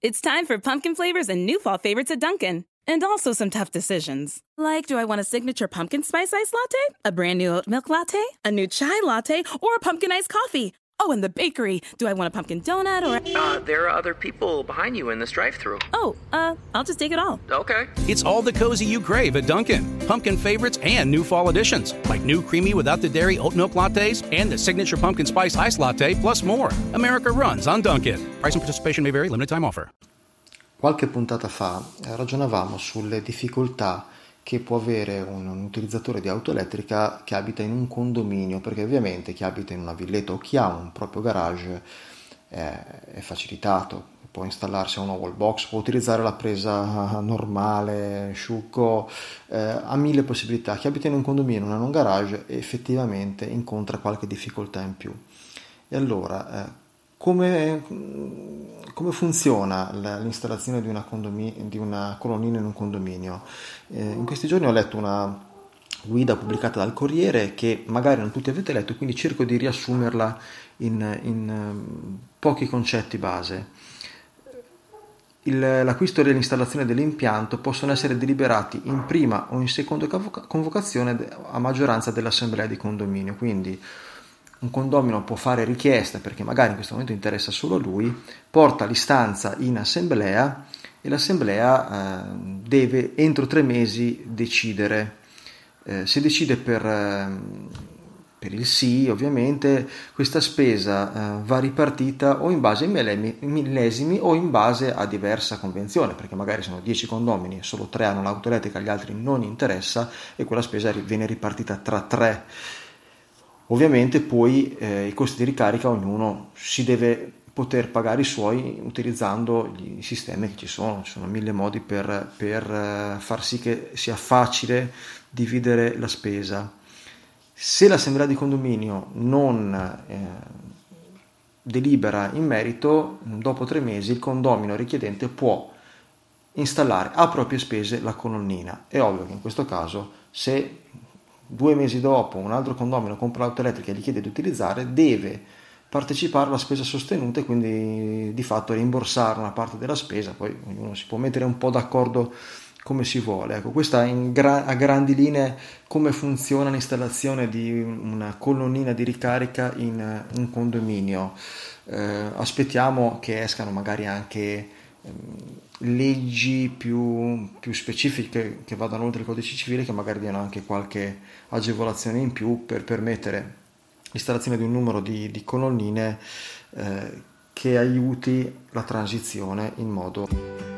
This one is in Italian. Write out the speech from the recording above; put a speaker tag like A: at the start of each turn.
A: It's time for pumpkin flavors and new fall favorites at Dunkin'. And also some tough decisions. Like, do I want a signature pumpkin spice ice latte? A brand new oat milk latte? A new chai latte? Or a pumpkin iced coffee? Oh, and the bakery. Do I want a pumpkin donut or a...
B: Uh, there are other people behind you in this drive-through.
A: Oh, uh, I'll just take it all.
B: Okay.
C: It's all the cozy you crave at Dunkin'. Pumpkin favorites and new fall additions, like new creamy without the dairy oat milk lattes and the signature pumpkin spice ice latte, plus more. America runs on Dunkin'. Price and participation may vary. Limited time offer.
D: Qualche puntata fa eh, ragionavamo sulle difficoltà che può avere un, un, utilizzatore di auto elettrica che abita in un condominio, perché ovviamente chi abita in una villetta o chi ha un proprio garage è, è facilitato, può installarsi una wall box, può utilizzare la presa normale, sciucco, eh, ha mille possibilità. Chi abita in un condominio, ha un garage, effettivamente incontra qualche difficoltà in più. E allora, eh, come, come, funziona l'installazione di una, condomi- di una, colonnina in un condominio? Eh, in questi giorni ho letto una guida pubblicata dal Corriere che magari non tutti avete letto, quindi cerco di riassumerla in, in um, pochi concetti base. Il, l'acquisto e l'installazione dell'impianto possono essere deliberati in prima o in seconda convocazione a maggioranza dell'assemblea di condominio, quindi un condomino può fare richiesta perché magari in questo momento interessa solo a lui, porta l'istanza in assemblea e l'assemblea eh, deve entro tre mesi decidere. Eh, se decide per, eh, per, il sì, ovviamente, questa spesa eh, va ripartita o in base ai millesimi o in base a diversa convenzione, perché magari sono 10 condomini e solo 3 hanno l'auto elettrica, agli altri non interessa e quella spesa viene ripartita tra 3 Ovviamente poi eh, i costi di ricarica ognuno si deve poter pagare i suoi utilizzando i sistemi che ci sono, ci sono mille modi per, per eh, far sì che sia facile dividere la spesa. Se l'assemblea di condominio non eh, delibera in merito, dopo tre mesi il condomino richiedente può installare a proprie spese la colonnina. È ovvio che in questo caso se due mesi dopo un altro condomino compra l'auto elettrica e gli chiede di utilizzare, deve partecipare alla spesa sostenuta e quindi di fatto rimborsare una parte della spesa, poi ognuno si può mettere un po' d'accordo come si vuole. Ecco, questa gra- a grandi linee come funziona l'installazione di una colonnina di ricarica in un condominio. Eh, aspettiamo che escano magari anche ehm, leggi più, più, specifiche che vadano oltre il codice civile che magari diano anche qualche agevolazione in più per permettere l'installazione di un numero di, di colonnine eh, che aiuti la transizione in modo